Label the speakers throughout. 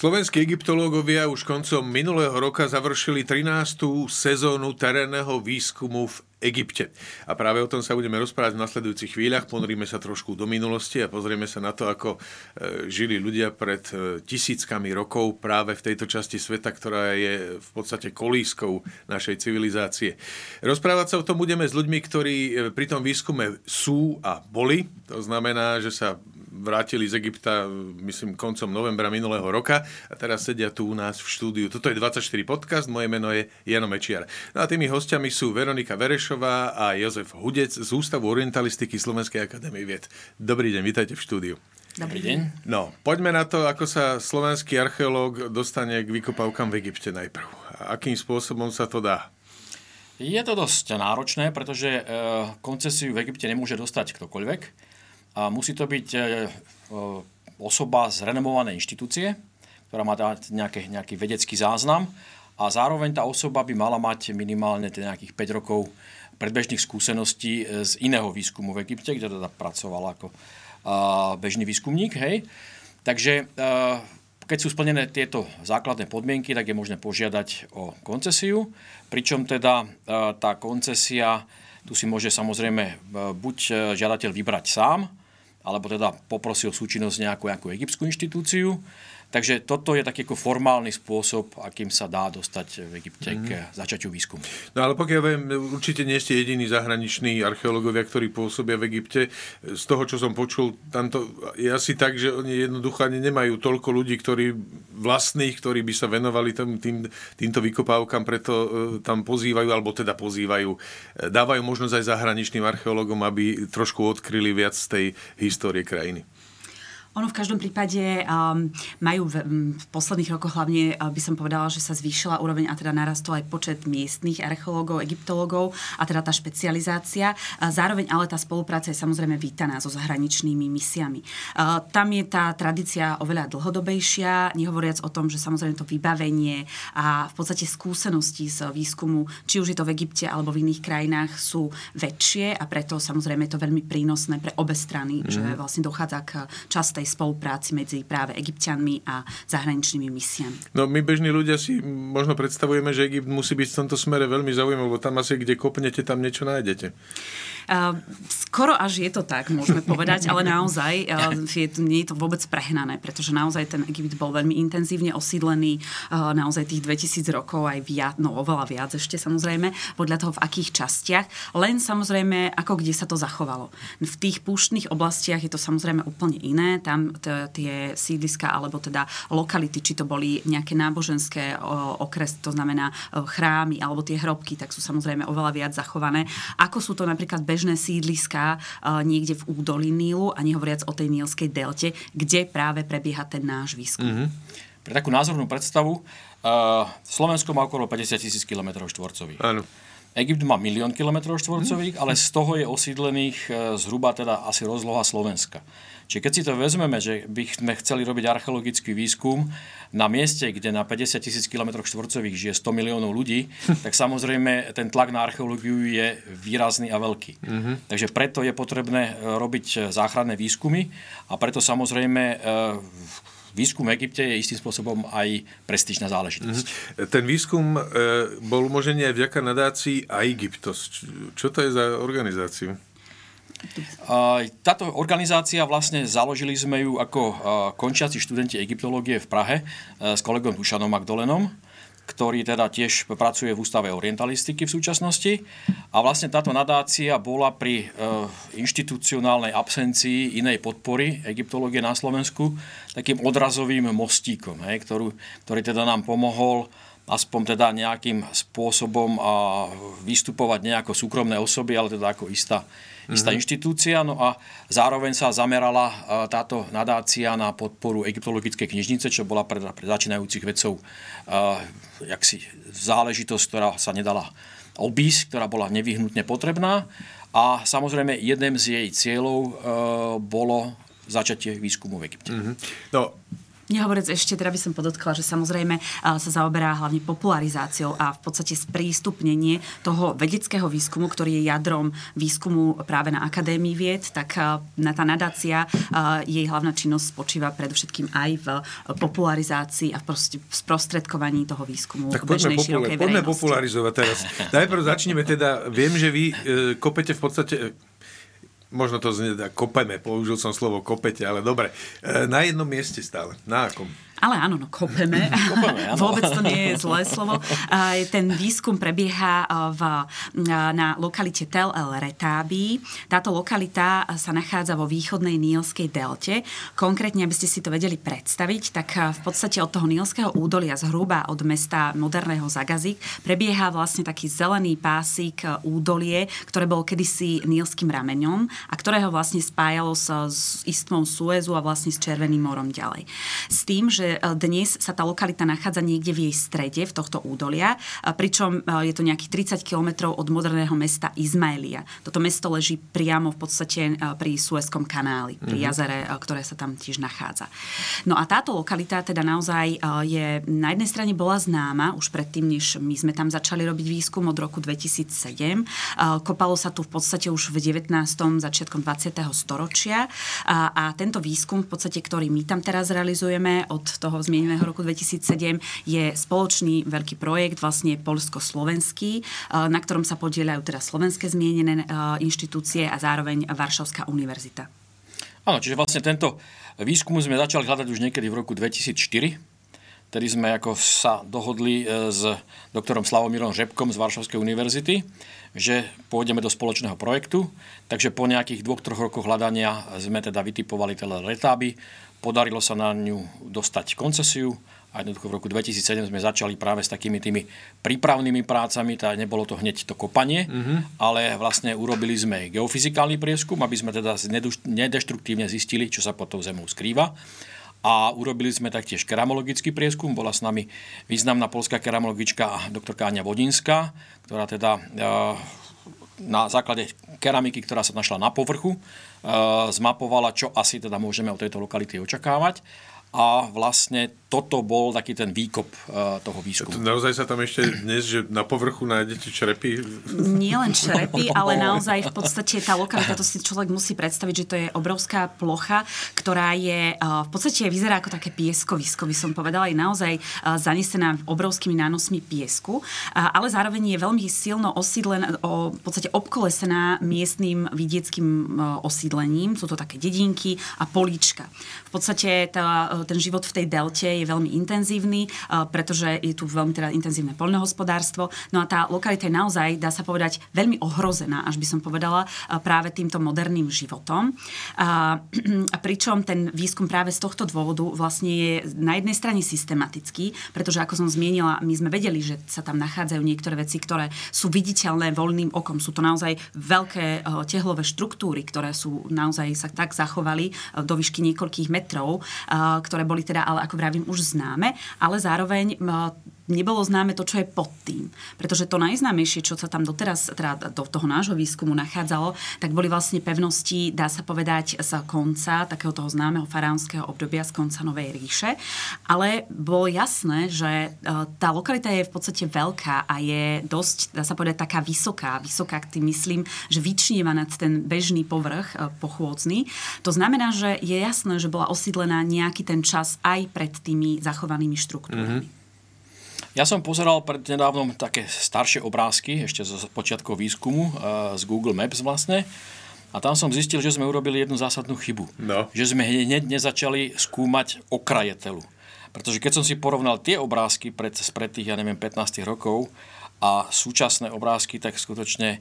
Speaker 1: Slovenskí egyptológovia už koncom minulého roka završili 13. sezónu terénneho výskumu v Egypte. A práve o tom sa budeme rozprávať v nasledujúcich chvíľach. Ponoríme sa trošku do minulosti a pozrieme sa na to, ako e, žili ľudia pred e, tisíckami rokov práve v tejto časti sveta, ktorá je v podstate kolískou našej civilizácie. Rozprávať sa o tom budeme s ľuďmi, ktorí e, pri tom výskume sú a boli. To znamená, že sa vrátili z Egypta, myslím, koncom novembra minulého roka a teraz sedia tu u nás v štúdiu. Toto je 24 podcast, moje meno je Jano Mečiar. No a tými hostiami sú Veronika Verešová a Jozef Hudec z Ústavu orientalistiky Slovenskej akadémie vied. Dobrý deň, vítajte v štúdiu.
Speaker 2: Dobrý deň.
Speaker 1: No, poďme na to, ako sa slovenský archeológ dostane k vykopavkám v Egypte najprv. A akým spôsobom sa to dá?
Speaker 2: Je to dosť náročné, pretože e, koncesiu v Egypte nemôže dostať ktokoľvek. A musí to byť e, e, osoba z renomovanej inštitúcie, ktorá má dať nejaké, nejaký vedecký záznam a zároveň tá osoba by mala mať minimálne nejakých 5 rokov predbežných skúseností e, z iného výskumu v Egypte, kde teda pracoval ako bežný výskumník. Hej. Takže keď sú splnené tieto základné podmienky, tak je možné požiadať o koncesiu, pričom teda tá koncesia, tu si môže samozrejme buď žiadateľ vybrať sám, alebo teda poprosil súčinnosť nejakú, nejakú egyptskú inštitúciu. Takže toto je taký ako formálny spôsob, akým sa dá dostať v Egypte mm. k začiatiu výskumu.
Speaker 1: No ale pokiaľ viem, určite nie ste jediní zahraniční archeológovia, ktorí pôsobia v Egypte. Z toho, čo som počul, tamto je asi tak, že oni jednoducho ani nemajú toľko ľudí, ktorí vlastných, ktorí by sa venovali tým, tým, týmto vykopávkam, preto e, tam pozývajú, alebo teda pozývajú, dávajú možnosť aj zahraničným archeológom, aby trošku odkryli viac z tej histórie krajiny.
Speaker 3: Ono v každom prípade um, majú v, v posledných rokoch hlavne, uh, by som povedala, že sa zvýšila úroveň a teda narastol aj počet miestnych archeológov, egyptológov a teda tá špecializácia. Uh, zároveň ale tá spolupráca je samozrejme vítaná so zahraničnými misiami. Uh, tam je tá tradícia oveľa dlhodobejšia, nehovoriac o tom, že samozrejme to vybavenie a v podstate skúsenosti z výskumu, či už je to v Egypte alebo v iných krajinách, sú väčšie a preto samozrejme je to veľmi prínosné pre obe strany, mm. že mhm. vlastne dochádza k častej tej spolupráci medzi práve egyptianmi a zahraničnými misiami.
Speaker 1: No my bežní ľudia si možno predstavujeme, že Egypt musí byť v tomto smere veľmi zaujímavý, lebo tam asi kde kopnete, tam niečo nájdete.
Speaker 3: Skoro až je to tak, môžeme povedať, ale naozaj je, nie je to vôbec prehnané, pretože naozaj ten Egypt bol veľmi intenzívne osídlený naozaj tých 2000 rokov aj viac, no oveľa viac ešte samozrejme, podľa toho v akých častiach. Len samozrejme, ako kde sa to zachovalo. V tých púštnych oblastiach je to samozrejme úplne iné. Tam t- tie sídliska alebo teda lokality, či to boli nejaké náboženské okres, to znamená chrámy alebo tie hrobky, tak sú samozrejme oveľa viac zachované. Ako sú to napríklad bežné sídliská uh, niekde v údolí Nílu a nehovoriac o tej nílskej delte, kde práve prebieha ten náš výskum. Mm-hmm.
Speaker 2: Pre takú názornú predstavu, uh, Slovensko má okolo 50 tisíc km štvorcových. Áno. Egypt má milión kilometrov štvorcových, ale z toho je osídlených uh, zhruba teda asi rozloha Slovenska. Čiže keď si to vezmeme, že by sme chceli robiť archeologický výskum na mieste, kde na 50 tisíc km štvorcových žije 100 miliónov ľudí, tak samozrejme ten tlak na archeológiu je výrazný a veľký. Mm-hmm. Takže preto je potrebné e, robiť e, záchranné výskumy a preto samozrejme e, výskum v Egypte je istým spôsobom aj prestížna záležitosť.
Speaker 1: Mm-hmm. Ten výskum e, bol umožnený aj vďaka nadácii a Egyptos. Čo to je za organizáciu?
Speaker 2: Táto organizácia vlastne založili sme ju ako končiaci študenti egyptológie v Prahe s kolegom Dušanom Magdolenom, ktorý teda tiež pracuje v Ústave orientalistiky v súčasnosti. A vlastne táto nadácia bola pri inštitucionálnej absencii inej podpory egyptológie na Slovensku takým odrazovým mostíkom, hej, ktorú, ktorý teda nám pomohol aspoň teda nejakým spôsobom vystupovať nejako súkromné osoby, ale teda ako istá, mm-hmm. inštitúcia. No a zároveň sa zamerala táto nadácia na podporu egyptologickej knižnice, čo bola pre, pre začínajúcich vedcov jaksi záležitosť, ktorá sa nedala obísť, ktorá bola nevyhnutne potrebná. A samozrejme, jedným z jej cieľov e, bolo začatie výskumu v Egypte. Mm-hmm.
Speaker 3: No, Nehovoriac ešte, teda by som podotkla, že samozrejme sa zaoberá hlavne popularizáciou a v podstate sprístupnenie toho vedeckého výskumu, ktorý je jadrom výskumu práve na Akadémii vied, tak na tá nadácia, jej hlavná činnosť spočíva predovšetkým aj v popularizácii a v sprostredkovaní toho výskumu
Speaker 1: tak poďme, popula- poďme popularizovať teraz. Najprv začneme teda, viem, že vy e, kopete v podstate možno to znie, kopeme, použil som slovo kopete, ale dobre. E, na jednom mieste stále. Na akom?
Speaker 3: Ale áno, no kopeme. kopeme áno. Vôbec to nie je zlé slovo. Ten výskum prebieha v, na lokalite Tel El Retábi. Táto lokalita sa nachádza vo východnej Nílskej delte. Konkrétne, aby ste si to vedeli predstaviť, tak v podstate od toho Nílskeho údolia zhruba od mesta moderného Zagazik prebieha vlastne taký zelený pásik údolie, ktoré bolo kedysi Nílským rameňom a ktorého vlastne spájalo sa s istmou Suezu a vlastne s Červeným morom ďalej. S tým, že E, dnes sa tá lokalita nachádza niekde v jej strede, v tohto údolia, pričom e, je to nejakých 30 kilometrov od moderného mesta Izmaelia. Toto mesto leží priamo v podstate e, pri Suezkom kanáli, pri mm-hmm. jazere, ktoré sa tam tiež nachádza. No a táto lokalita teda naozaj je, na jednej strane bola známa už predtým, než my sme tam začali robiť výskum od roku 2007. Kopalo sa tu v podstate už v 19. začiatkom 20. storočia a, a tento výskum v podstate, ktorý my tam teraz realizujeme od toho zmieneného roku 2007 je spoločný veľký projekt, vlastne polsko-slovenský, e, na ktorom sa podielajú teda slovenské zmienené e, inštitúcie a zároveň Varšavská univerzita.
Speaker 2: Áno, čiže vlastne tento výskum sme začali hľadať už niekedy v roku 2004, Tedy sme ako sa dohodli e, s doktorom Slavomírom Žebkom z Varšavskej univerzity, že pôjdeme do spoločného projektu. Takže po nejakých dvoch, troch rokoch hľadania sme teda vytipovali teda letáby, Podarilo sa na ňu dostať koncesiu a jednoducho v roku 2007 sme začali práve s takými tými prípravnými prácami, teda nebolo to hneď to kopanie, mm-hmm. ale vlastne urobili sme geofyzikálny prieskum, aby sme teda nedeštruktívne zistili, čo sa pod tou zemou skrýva. A urobili sme taktiež keramologický prieskum. Bola s nami významná polská keramologička doktorka Ania Vodinská, ktorá teda na základe keramiky, ktorá sa našla na povrchu, zmapovala, čo asi teda môžeme od tejto lokality očakávať a vlastne toto bol taký ten výkop uh, toho výskumu.
Speaker 1: Naozaj sa tam ešte dnes, že na povrchu nájdete črepy?
Speaker 3: Nie len črepy, ale naozaj v podstate tá lokalita, to si človek musí predstaviť, že to je obrovská plocha, ktorá je uh, v podstate vyzerá ako také pieskovisko, by som povedala, je naozaj uh, zanesená obrovskými nánosmi piesku, ale zároveň je veľmi silno osídlená, v podstate obkolesená miestnym vidieckým osídlením. Sú to také dedinky a políčka. V podstate tá ten život v tej delte je veľmi intenzívny, pretože je tu veľmi teda intenzívne poľnohospodárstvo. No a tá lokalita je naozaj, dá sa povedať, veľmi ohrozená, až by som povedala, práve týmto moderným životom. A, a pričom ten výskum práve z tohto dôvodu vlastne je na jednej strane systematický, pretože ako som zmienila, my sme vedeli, že sa tam nachádzajú niektoré veci, ktoré sú viditeľné voľným okom. Sú to naozaj veľké tehlové štruktúry, ktoré sú naozaj sa tak zachovali do výšky niekoľkých metrov, ktoré boli teda, ale ako vravím, už známe, ale zároveň nebolo známe to, čo je pod tým. Pretože to najznámejšie, čo sa tam doteraz, teda do toho nášho výskumu nachádzalo, tak boli vlastne pevnosti, dá sa povedať, z konca takého toho známeho faraónskeho obdobia, z konca Novej ríše. Ale bolo jasné, že e, tá lokalita je v podstate veľká a je dosť, dá sa povedať, taká vysoká. Vysoká, tým myslím, že vyčnieva nad ten bežný povrch e, pochôdzny. To znamená, že je jasné, že bola osídlená nejaký ten čas aj pred tými zachovanými štruktúrami. Mm-hmm.
Speaker 2: Ja som pozeral pred nedávnom také staršie obrázky, ešte z počiatkov výskumu, eh, z Google Maps vlastne. A tam som zistil, že sme urobili jednu zásadnú chybu. No. Že sme hneď nezačali skúmať okraje telu. Pretože keď som si porovnal tie obrázky pred, pred tých, ja neviem, 15 rokov a súčasné obrázky, tak skutočne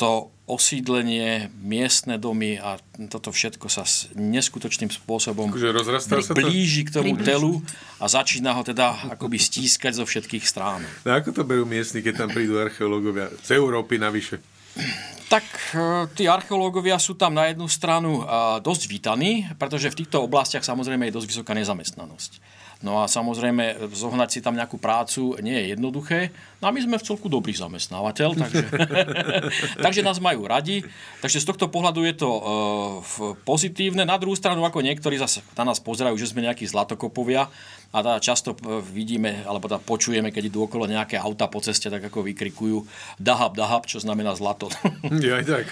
Speaker 2: to osídlenie, miestne domy a toto všetko sa neskutočným spôsobom
Speaker 1: akože
Speaker 2: blíži k tomu telu a začína ho teda akoby stískať zo všetkých strán.
Speaker 1: No ako to berú miestni, keď tam prídu archeológovia z Európy navyše?
Speaker 2: Tak e, tí archeológovia sú tam na jednu stranu e, dosť vítaní, pretože v týchto oblastiach samozrejme je dosť vysoká nezamestnanosť. No a samozrejme, zohnať si tam nejakú prácu nie je jednoduché. No a my sme v celku dobrý zamestnávateľ, takže, takže nás majú radi. Takže z tohto pohľadu je to uh, pozitívne. Na druhú stranu, ako niektorí zase na nás pozerajú, že sme nejakí zlatokopovia, a teda často e, vidíme, alebo teda počujeme, keď idú okolo nejaké auta po ceste, tak ako vykrikujú dahab, dahab, čo znamená zlato.
Speaker 1: Ja aj tak.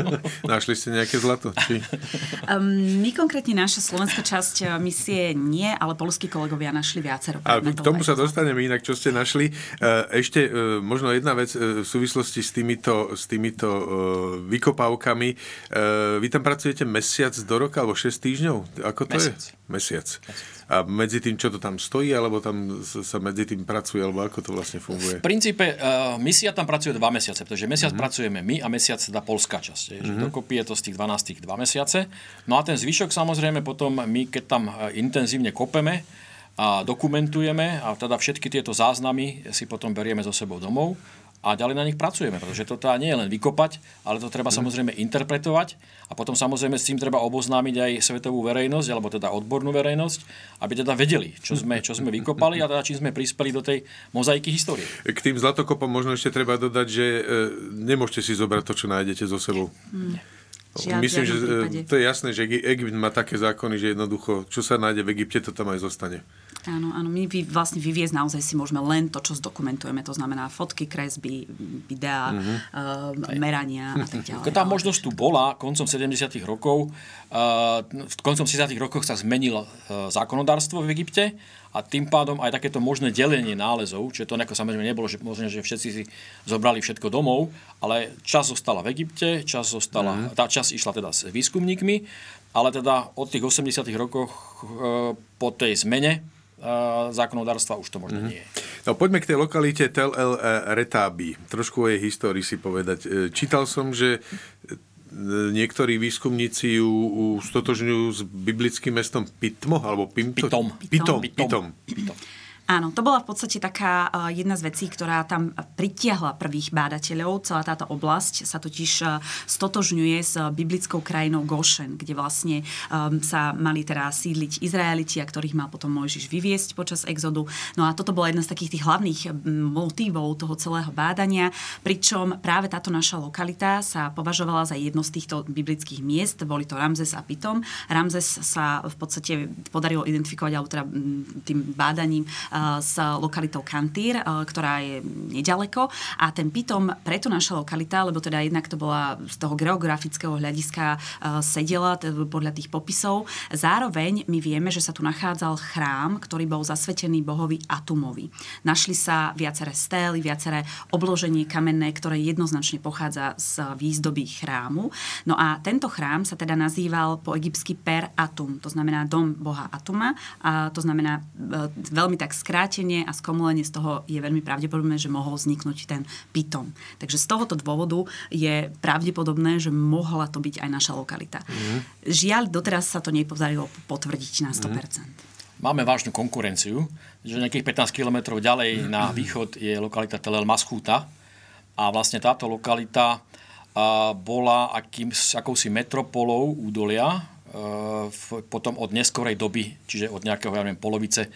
Speaker 1: Našli ste nejaké zlato? Či...
Speaker 3: Um, my konkrétne naša slovenská časť e, misie nie, ale polskí kolegovia našli viacero.
Speaker 1: A k tomu sa dostaneme inak, čo ste našli. E, ešte možno jedna vec v súvislosti s týmito, s týmito vykopávkami. Vy tam pracujete mesiac do roka alebo 6 týždňov? Ako to
Speaker 2: mesiac.
Speaker 1: je? Mesiac. Mesiac. A medzi tým, čo to tam stojí, alebo tam sa medzi tým pracuje, alebo ako to vlastne funguje?
Speaker 2: V princípe uh, misia tam pracuje dva mesiace, pretože mesiac mm-hmm. pracujeme my a mesiac teda polská časť. Mm-hmm. Dokopy je to z tých 12 dva mesiace. No a ten zvyšok samozrejme potom my, keď tam e, intenzívne kopeme, a dokumentujeme a teda všetky tieto záznamy si potom berieme so sebou domov a ďalej na nich pracujeme, pretože to nie je len vykopať, ale to treba mm. samozrejme interpretovať a potom samozrejme s tým treba oboznámiť aj svetovú verejnosť, alebo teda odbornú verejnosť, aby teda vedeli, čo sme, čo sme vykopali a teda čím sme prispeli do tej mozaiky histórie.
Speaker 1: K tým zlatokopom možno ešte treba dodať, že e, nemôžete si zobrať to, čo nájdete so sebou. Mm. Žiaľ, Myslím, že e, to je jasné, že Egypt má také zákony, že jednoducho, čo sa nájde v Egypte, to tam aj zostane.
Speaker 3: Áno, áno, my vy, vlastne vyviezť naozaj si môžeme len to, čo zdokumentujeme. To znamená fotky, kresby, videá, mm-hmm. uh, merania a tak ďalej.
Speaker 2: Tá možnosť tu bola koncom 70 rokov. Uh, v koncom 70 rokoch sa zmenilo uh, zákonodárstvo v Egypte a tým pádom aj takéto možné delenie nálezov, čiže to nejako samozrejme nebolo, že možno, že všetci si zobrali všetko domov, ale čas zostala v Egypte, čas zostala, mm. tá čas išla teda s výskumníkmi, ale teda od tých 80 rokoch e, po tej zmene zákonodárstva už to možno mm-hmm. nie je.
Speaker 1: No poďme k tej lokalite Tel El Retabi. Trošku o jej histórii si povedať. E, čítal som, že e, niektorí výskumníci ju, stotožňujú s biblickým mestom Pitmo, alebo Pimto?
Speaker 2: Pitom.
Speaker 1: Pitom. Pitom. Pitom. Pitom.
Speaker 3: Áno, to bola v podstate taká uh, jedna z vecí, ktorá tam pritiahla prvých bádateľov. Celá táto oblasť sa totiž uh, stotožňuje s biblickou krajinou Goshen, kde vlastne um, sa mali teda sídliť Izraeliti, a ktorých mal potom Mojžiš vyviesť počas exodu. No a toto bola jedna z takých tých hlavných motívov toho celého bádania, pričom práve táto naša lokalita sa považovala za jedno z týchto biblických miest. Boli to Ramzes a Pitom. Ramzes sa v podstate podarilo identifikovať, alebo teda tým bádaním s lokalitou Kantír, ktorá je nedaleko. A ten Pitom preto naša lokalita, lebo teda jednak to bola z toho geografického hľadiska sedela podľa tých popisov. Zároveň my vieme, že sa tu nachádzal chrám, ktorý bol zasvetený bohovi Atumovi. Našli sa viaceré stély, viaceré obloženie kamenné, ktoré jednoznačne pochádza z výzdoby chrámu. No a tento chrám sa teda nazýval po egyptsky Per Atum, to znamená dom boha Atuma. A to znamená e, veľmi tak skrátenie a skomolenie z toho je veľmi pravdepodobné, že mohol vzniknúť ten pitom. Takže z tohoto dôvodu je pravdepodobné, že mohla to byť aj naša lokalita. Mm. Žiaľ, doteraz sa to nepodarilo potvrdiť na 100%. Mm.
Speaker 2: Máme vážnu konkurenciu, že nejakých 15 km ďalej na východ je lokalita Telel Maschúta a vlastne táto lokalita bola akým, akousi metropolou údolia, potom od neskorej doby, čiže od nejakého, ja neviem, polovice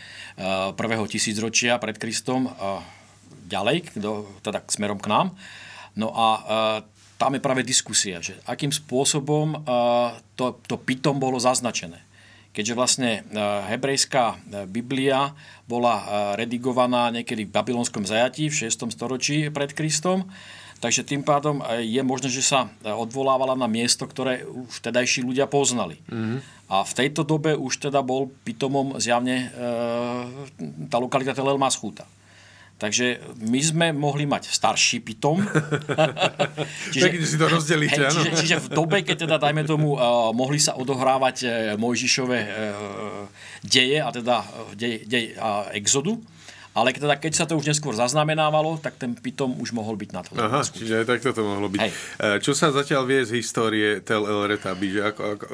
Speaker 2: prvého tisícročia pred Kristom ďalej, do, teda smerom k nám. No a tam je práve diskusia, že akým spôsobom to, to pitom bolo zaznačené. Keďže vlastne hebrejská Biblia bola redigovaná niekedy v babylonskom zajatí v 6. storočí pred Kristom, Takže tým pádom e, je možné, že sa e, odvolávala na miesto, ktoré už vtedajší ľudia poznali. Mm-hmm. A v tejto dobe už teda bol pitomom zjavne e, tá lokalita Telel Maschúta. Takže my sme mohli mať starší pitom.
Speaker 1: čiže, si to rozdelíte, hej,
Speaker 2: čiže, čiže v dobe, keď teda, dajme tomu, uh, mohli sa odohrávať uh, Mojžišové uh, deje, a teda uh, dej, dej uh, exodu, ale keď, teda, keď sa to už neskôr zaznamenávalo, tak ten pitom už mohol byť na to.
Speaker 1: Aha, čiže aj takto to mohlo byť.
Speaker 2: Hej.
Speaker 1: E, Čo sa zatiaľ vie z histórie Tel El Retabi, že ako, ako,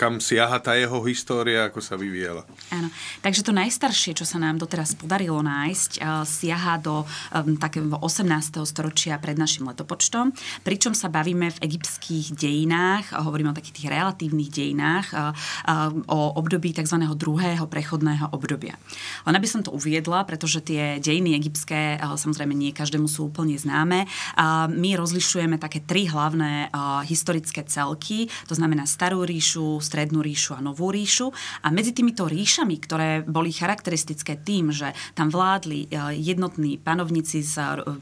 Speaker 1: kam siaha tá jeho história, ako sa vyvíjala?
Speaker 3: Áno. Takže to najstaršie, čo sa nám doteraz podarilo nájsť, uh, siaha do um, takého 18. storočia pred našim letopočtom, pričom sa bavíme v egyptských dejinách, hovoríme o takých tých relatívnych dejinách, uh, o období tzv. druhého prechodného obdobia. Len aby som to uviedla, pretože tie dejiny egyptské uh, samozrejme nie každému sú úplne známe. My rozlišujeme také tri hlavné uh, historické celky, to znamená Starú ríšu, Strednú ríšu a Novú ríšu. A medzi týmito ríšami, ktoré boli charakteristické tým, že tam vládli uh, jednotní panovníci z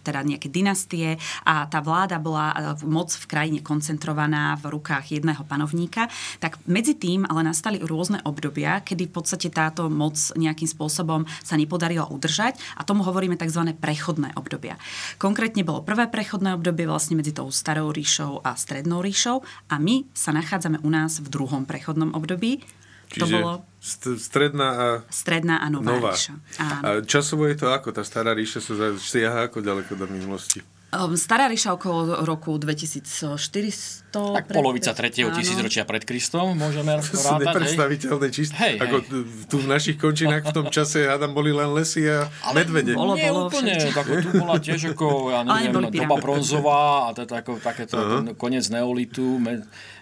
Speaker 3: teda nejaké dynastie a tá vláda bola moc v krajine koncentrovaná v rukách jedného panovníka, tak medzi tým ale nastali rôzne obdobia, kedy v podstate táto moc nejakým spôsobom sa nepodarila udržať a tomu hovoríme tzv. prechodné obdobia. Konkrétne bolo prvé prechodné obdobie vlastne medzi tou starou ríšou a strednou ríšou a my sa nachádzame u nás v druhom prechodnom období.
Speaker 1: Čiže
Speaker 3: to bolo
Speaker 1: st- stredná a
Speaker 3: stredná a nová,
Speaker 1: nová.
Speaker 3: ríša. Áno.
Speaker 1: A časovo je to ako? Tá stará ríša sa siaha ako ďaleko do minulosti?
Speaker 3: Um, Stará ríša okolo roku 2400.
Speaker 2: Tak
Speaker 3: pred-
Speaker 2: polovica 3.
Speaker 3: áno.
Speaker 2: tisícročia pred Kristom môžeme
Speaker 1: To sú
Speaker 2: rátať.
Speaker 1: nepredstaviteľné čísla.
Speaker 2: Hej,
Speaker 1: Ako
Speaker 2: hej.
Speaker 1: tu- v našich končinách v tom čase, hádam, boli len lesy a medvede.
Speaker 3: bolo-
Speaker 2: Nie
Speaker 3: bolo
Speaker 2: úplne, tako, tu bola tiež ako, ja
Speaker 3: Ale
Speaker 2: neviem, doba bronzová a to je tako, takéto uh-huh. koniec neolitu.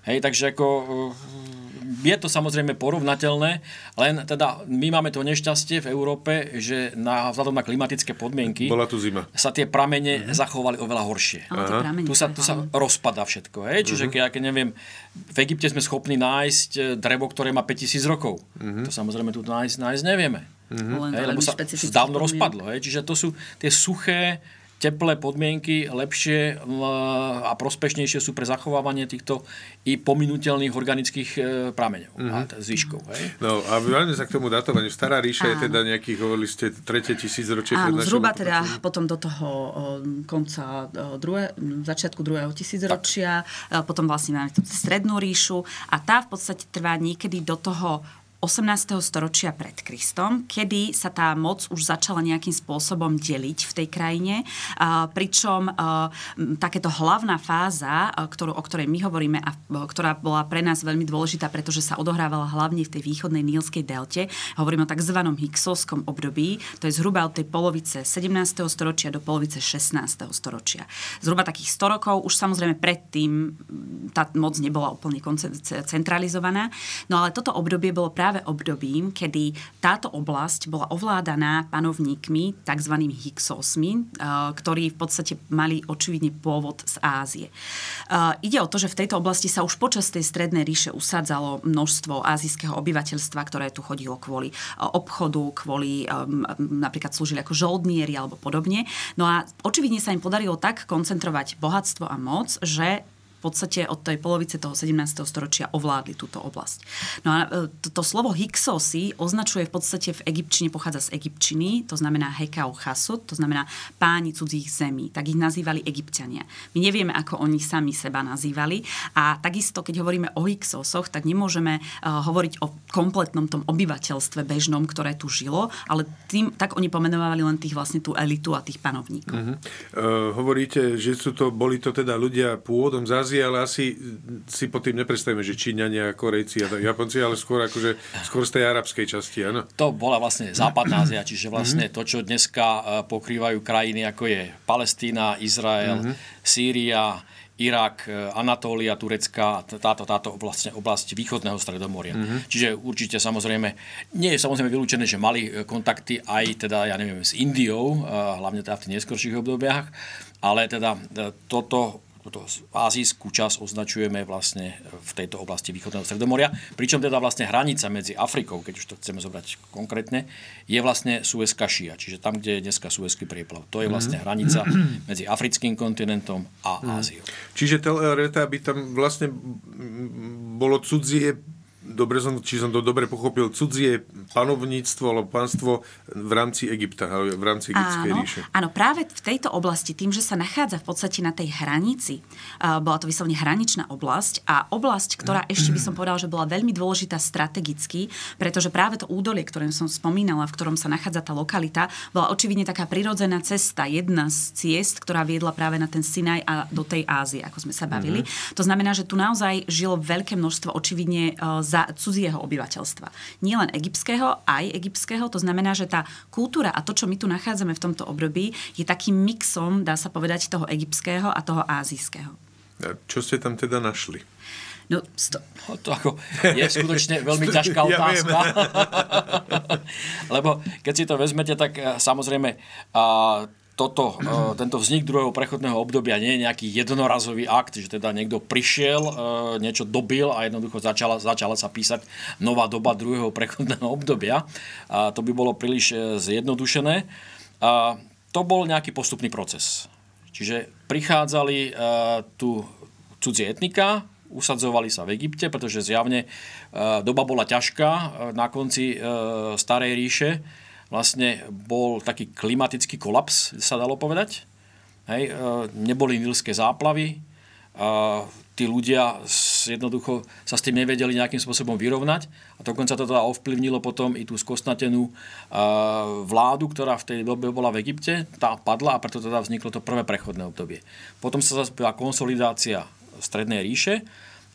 Speaker 2: Hej, takže ako uh, je to samozrejme porovnateľné, len teda my máme to nešťastie v Európe, že na, vzhľadom na klimatické podmienky
Speaker 1: Bola tu zima.
Speaker 2: sa tie pramene zachovali oveľa horšie. Tu sa, tu sa rozpada všetko. Hej? Čiže keď, ja keď neviem, v Egypte sme schopní nájsť e, drevo, ktoré má 5000 rokov. To samozrejme tu nájsť, nájsť nevieme.
Speaker 3: Len
Speaker 2: Hej, lebo sa dávno rozpadlo. Hej? Čiže to sú tie suché, teplé podmienky, lepšie a prospešnejšie sú pre zachovávanie týchto i pominuteľných organických e, prameňov a t- zvyškov. Hej?
Speaker 1: No a vráťme sa k tomu datovaniu. Stará ríša je
Speaker 3: Áno.
Speaker 1: teda nejakých, hovorili ste, tretie tisícročie
Speaker 3: Áno, zhruba teda potom do toho konca druhé, začiatku druhého tisícročia, e, potom vlastne máme tú strednú ríšu a tá v podstate trvá niekedy do toho 18. storočia pred Kristom, kedy sa tá moc už začala nejakým spôsobom deliť v tej krajine, pričom takéto hlavná fáza, ktorú, o ktorej my hovoríme a ktorá bola pre nás veľmi dôležitá, pretože sa odohrávala hlavne v tej východnej nílskej delte, hovoríme o tzv. Higgsovskom období, to je zhruba od tej polovice 17. storočia do polovice 16. storočia. Zhruba takých 100 rokov, už samozrejme predtým tá moc nebola úplne centralizovaná, no ale toto obdobie bolo práve obdobím, kedy táto oblasť bola ovládaná panovníkmi, tzv. Hyksosmi, eh, ktorí v podstate mali očividne pôvod z Ázie. Eh, Ide o to, že v tejto oblasti sa už počas tej strednej ríše usádzalo množstvo azijského obyvateľstva, ktoré tu chodilo kvôli eh, obchodu, kvôli napríklad slúžili ako žoldnieri alebo podobne. No a očividne sa im podarilo tak koncentrovať bohatstvo a moc, že podstate od tej polovice toho 17. storočia ovládli túto oblasť. No a e, to, to slovo Hyksosi označuje v podstate v egyptčine, pochádza z egyptčiny, to znamená Hekau Chasut, to znamená páni cudzích zemí. Tak ich nazývali egyptiania. My nevieme, ako oni sami seba nazývali a takisto, keď hovoríme o Hyksosoch, tak nemôžeme uh, hovoriť o kompletnom tom obyvateľstve bežnom, ktoré tu žilo, ale tým, tak oni pomenovali len tých vlastne tú elitu a tých panovníkov.
Speaker 1: Uh, hovoríte, že sú to, boli to teda ľudia pôvodom z Ázie, ale asi si pod tým nepredstavíme, že Číňania, Korejci a Japonci, ale skôr akože skôr z tej arabskej časti, áno.
Speaker 2: To bola vlastne západná Ázia, čiže vlastne to, čo dneska e, pokrývajú krajiny, ako je Palestína, Izrael, Sýria, Irak, e, Anatólia, Turecka, táto, táto vlastne oblasť východného stredomoria. Čiže určite samozrejme, nie je samozrejme vylúčené, že mali e, kontakty aj teda, ja neviem, s Indiou, hlavne teda v tých neskorších obdobiach, ale teda toto túto azijskú časť označujeme vlastne v tejto oblasti východného stredomoria. Pričom teda vlastne hranica medzi Afrikou, keď už to chceme zobrať konkrétne, je vlastne Suezka šia, čiže tam, kde je dneska Suezký prieplav. To je vlastne hranica medzi africkým kontinentom a Áziou.
Speaker 1: Čiže Tel by tam vlastne bolo cudzie dobre som, či som to dobre pochopil, cudzie panovníctvo alebo pánstvo v rámci Egypta, v rámci egyptskej
Speaker 3: áno,
Speaker 1: ríše.
Speaker 3: Áno, práve v tejto oblasti, tým, že sa nachádza v podstate na tej hranici, uh, bola to vyslovene hraničná oblasť a oblasť, ktorá ešte by som povedala, že bola veľmi dôležitá strategicky, pretože práve to údolie, ktoré som spomínala, v ktorom sa nachádza tá lokalita, bola očividne taká prirodzená cesta, jedna z ciest, ktorá viedla práve na ten Sinaj a do tej Ázie, ako sme sa bavili. Mm-hmm. To znamená, že tu naozaj žilo veľké množstvo očividne uh, za cudzieho obyvateľstva. Nielen egyptského, aj egyptského. To znamená, že tá kultúra a to, čo my tu nachádzame v tomto období, je takým mixom, dá sa povedať, toho egyptského a toho azijského.
Speaker 1: A čo ste tam teda našli?
Speaker 3: No, sto...
Speaker 2: no, to ako je skutočne veľmi ťažká otázka. Lebo keď si to vezmete, tak eh, samozrejme a toto, e, tento vznik druhého prechodného obdobia nie je nejaký jednorazový akt, že teda niekto prišiel, e, niečo dobil a jednoducho začala, začala sa písať nová doba druhého prechodného obdobia. A to by bolo príliš e, zjednodušené. A to bol nejaký postupný proces. Čiže prichádzali tu cudzie etnika, usadzovali sa v Egypte, pretože zjavne doba bola ťažká na konci Starej ríše vlastne bol taký klimatický kolaps, sa dalo povedať. Hej, e, neboli nilské záplavy, a tí ľudia jednoducho sa s tým nevedeli nejakým spôsobom vyrovnať a dokonca to teda ovplyvnilo potom i tú skostnatenú vládu, ktorá v tej dobe bola v Egypte, tá padla a preto teda vzniklo to prvé prechodné obdobie. Potom sa zaspela konsolidácia Strednej ríše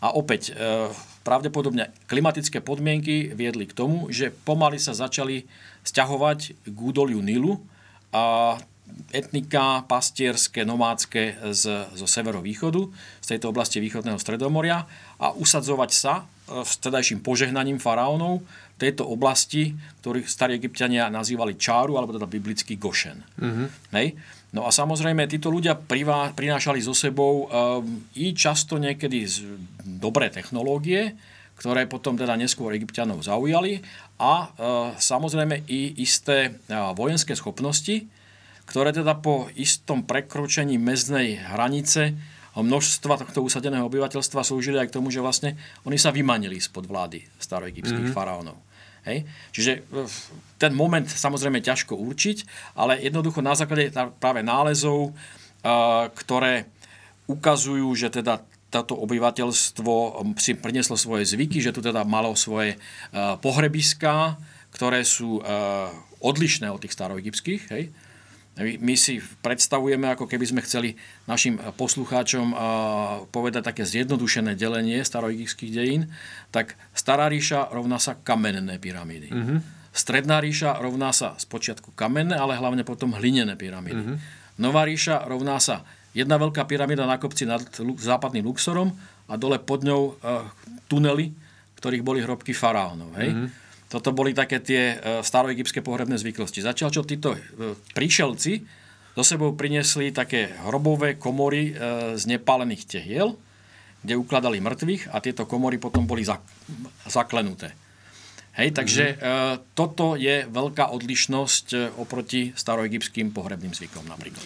Speaker 2: a opäť e, pravdepodobne klimatické podmienky viedli k tomu, že pomaly sa začali sťahovať k údoliu Nilu a etnika pastierské, nomádske z, zo severovýchodu, z tejto oblasti východného stredomoria a usadzovať sa e, s tedajším požehnaním faraónov v tejto oblasti, ktorých starí egyptiania nazývali Čáru, alebo teda biblický Gošen. Mm-hmm. Hej? No a samozrejme, títo ľudia privá, prinášali so sebou um, i často niekedy z dobré technológie, ktoré potom teda neskôr egyptianov zaujali a e, samozrejme i isté e, vojenské schopnosti, ktoré teda po istom prekročení meznej hranice množstva tohto usadeného obyvateľstva slúžili aj k tomu, že vlastne oni sa vymanili spod vlády staroegyptských mm-hmm. faraónov. Hej? Čiže e, ten moment samozrejme ťažko určiť, ale jednoducho na základe práve nálezov, ktoré ukazujú, že teda toto obyvateľstvo si prinieslo svoje zvyky, že tu teda malo svoje uh, pohrebiská, ktoré sú uh, odlišné od tých staroegyptských. Hej. My si predstavujeme, ako keby sme chceli našim poslucháčom uh, povedať také zjednodušené delenie staroegyptských dejín, tak Stará ríša rovná sa kamenné pyramídy. Mm-hmm. Stredná ríša rovná sa spočiatku kamenné, ale hlavne potom hlinené pyramídy. Mm-hmm. Nová ríša rovná sa jedna veľká pyramída na kopci nad západným Luxorom a dole pod ňou uh, tunely, v ktorých boli hrobky faraónov. Hej? Mm-hmm. Toto boli také tie uh, staroegyptské pohrebné zvyklosti. Začal, čo títo uh, príšelci do sebou priniesli také hrobové komory z nepálených tehiel, kde ukladali mŕtvych a tieto komory potom boli zak- zaklenuté. Hej, takže mm-hmm. e, toto je veľká odlišnosť e, oproti staroegyptským pohrebným zvykom napríklad.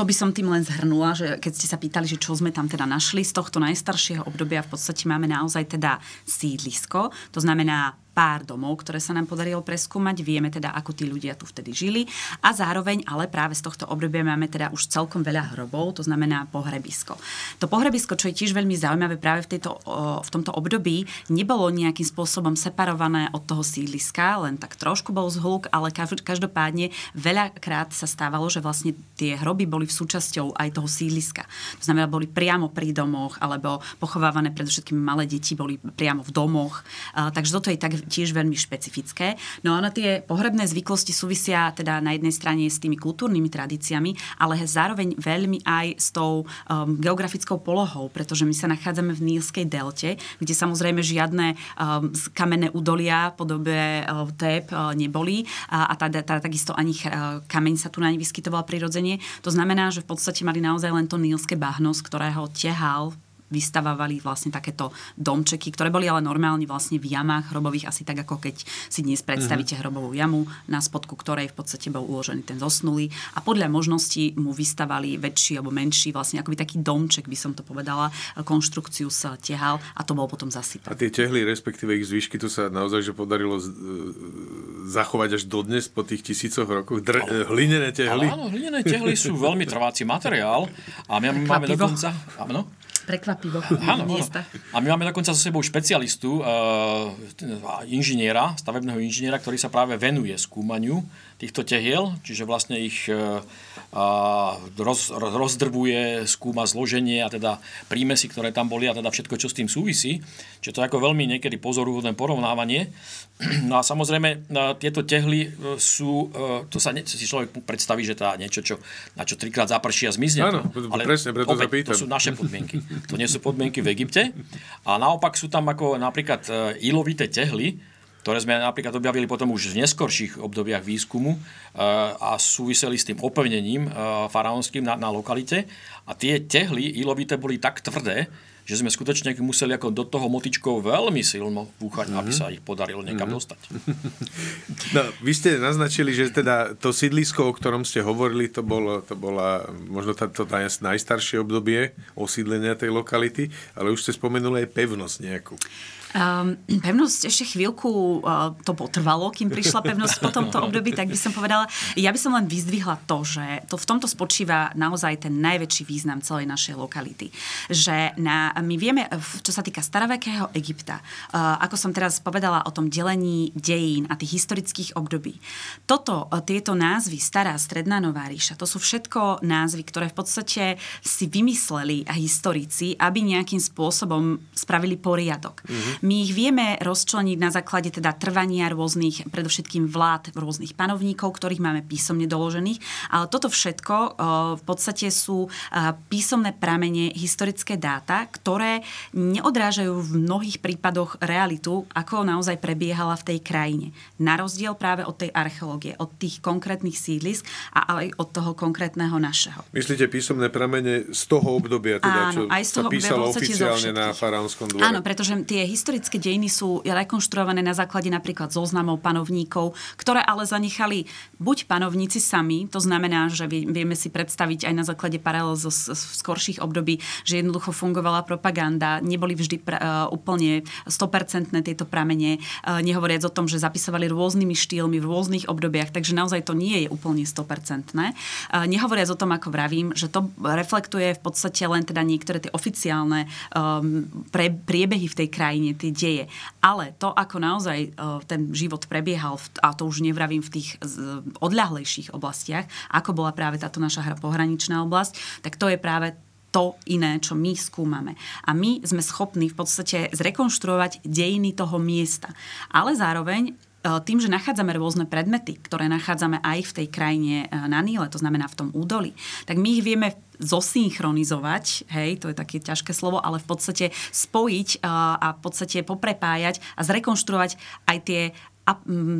Speaker 3: To by som tým len zhrnula, že keď ste sa pýtali, že čo sme tam teda našli, z tohto najstaršieho obdobia v podstate máme naozaj teda sídlisko, to znamená pár domov, ktoré sa nám podarilo preskúmať. Vieme teda, ako tí ľudia tu vtedy žili. A zároveň, ale práve z tohto obdobia máme teda už celkom veľa hrobov, to znamená pohrebisko. To pohrebisko, čo je tiež veľmi zaujímavé práve v, tejto, v tomto období, nebolo nejakým spôsobom separované od toho sídliska, len tak trošku bol zhluk, ale každopádne veľakrát sa stávalo, že vlastne tie hroby boli v súčasťou aj toho sídliska. To znamená, boli priamo pri domoch, alebo pochovávané predovšetkým malé deti boli priamo v domoch. Takže toto je tak tiež veľmi špecifické. No a tie pohrebné zvyklosti súvisia teda na jednej strane s tými kultúrnymi tradíciami, ale zároveň veľmi aj s tou um, geografickou polohou, pretože my sa nachádzame v Nílskej delte, kde samozrejme žiadne um, kamenné údolia po dobe uh, Tép uh, neboli a, a tá, tá, takisto ani uh, kameň sa tu na ne vyskytoval prirodzene. To znamená, že v podstate mali naozaj len to nílske bahno, z ktorého ťahal vystavávali vlastne takéto domčeky, ktoré boli ale normálne vlastne v jamách hrobových, asi tak ako keď si dnes predstavíte mm-hmm. hrobovú jamu, na spodku ktorej v podstate bol uložený ten zosnulý a podľa možností mu vystavali väčší alebo menší, vlastne akoby taký domček, by som to povedala, konštrukciu sa tehal a to bol potom zasypané.
Speaker 1: A tie tehly, respektíve ich zvyšky, to sa naozaj že podarilo z, e, zachovať až dodnes po tých tisícoch rokoch? Dr- ale, hlinené tehly?
Speaker 2: Ale áno, hlinené tehly sú veľmi trváci materiál a my máme dokonca... Áno?
Speaker 3: Prekvapivo
Speaker 2: áno, miesta. A my máme dokonca so sebou špecialistu, uh, inžiniera, stavebného inžiniera, ktorý sa práve venuje skúmaniu týchto tehiel, čiže vlastne ich uh, roz, rozdrbuje, skúma zloženie a teda prímesy, ktoré tam boli a teda všetko, čo s tým súvisí. Čiže to je ako veľmi niekedy pozorúhodné porovnávanie. No a samozrejme, tieto tehly e, sú, e, to sa ne, si človek predstaví, že to je niečo, čo, na čo trikrát zaprší a zmizne.
Speaker 1: Áno, ale presne, preto opäť,
Speaker 2: to sú naše podmienky. To nie sú podmienky v Egypte. A naopak sú tam ako napríklad e, ilovité tehly, ktoré sme napríklad objavili potom už v neskorších obdobiach výskumu eh, a súviseli s tým opevnením eh, faraónským na, na lokalite. A tie tehly ilovité boli tak tvrdé, že sme skutočne museli ako do toho motičkou veľmi silno púchať, mm-hmm. aby sa ich podarilo niekam mm-hmm. dostať.
Speaker 1: No, vy ste naznačili, že teda to sídlisko, o ktorom ste hovorili, to, bolo, to bola možno tá, to najstaršie obdobie osídlenia tej lokality, ale už ste spomenuli aj pevnosť nejakú.
Speaker 3: Um, pevnosť ešte chvíľku uh, to potrvalo, kým prišla pevnosť po tomto období, tak by som povedala. Ja by som len vyzdvihla to, že to v tomto spočíva naozaj ten najväčší význam celej našej lokality. Že na, my vieme, čo sa týka starovekého Egypta, uh, ako som teraz povedala o tom delení dejín a tých historických období. Toto, uh, tieto názvy, stará, stredná, nová ríša, to sú všetko názvy, ktoré v podstate si vymysleli historici, aby nejakým spôsobom spravili poriadok. Mm-hmm my ich vieme rozčleniť na základe teda trvania rôznych, predovšetkým vlád, rôznych panovníkov, ktorých máme písomne doložených, ale toto všetko v podstate sú písomné pramene, historické dáta, ktoré neodrážajú v mnohých prípadoch realitu, ako naozaj prebiehala v tej krajine. Na rozdiel práve od tej archeológie, od tých konkrétnych sídlisk a aj od toho konkrétneho našeho.
Speaker 1: Myslíte písomné pramene z toho obdobia, teda,
Speaker 3: Áno, čo aj z toho
Speaker 1: sa písalo oficiálne na faraónskom dvore?
Speaker 3: Áno, pretože tie historické dejiny sú rekonštruované na základe napríklad zoznamov panovníkov, ktoré ale zanechali buď panovníci sami, to znamená, že vieme si predstaviť aj na základe paralel zo skorších období, že jednoducho fungovala propaganda, neboli vždy pra, uh, úplne 100% tieto pramene, uh, nehovoriac o tom, že zapisovali rôznymi štýlmi v rôznych obdobiach, takže naozaj to nie je úplne 100%. Uh, nehovoriac o tom, ako vravím, že to reflektuje v podstate len teda niektoré tie oficiálne um, pre, priebehy v tej krajine, tie deje. Ale to, ako naozaj e, ten život prebiehal, a to už nevravím v tých odľahlejších oblastiach, ako bola práve táto naša pohraničná oblasť, tak to je práve to iné, čo my skúmame. A my sme schopní v podstate zrekonštruovať dejiny toho miesta. Ale zároveň E, tým, že nachádzame rôzne predmety, ktoré nachádzame aj v tej krajine e, na Níle, to znamená v tom údolí, tak my ich vieme zosynchronizovať, hej, to je také ťažké slovo, ale v podstate spojiť e, a v podstate poprepájať a zrekonštruovať aj tie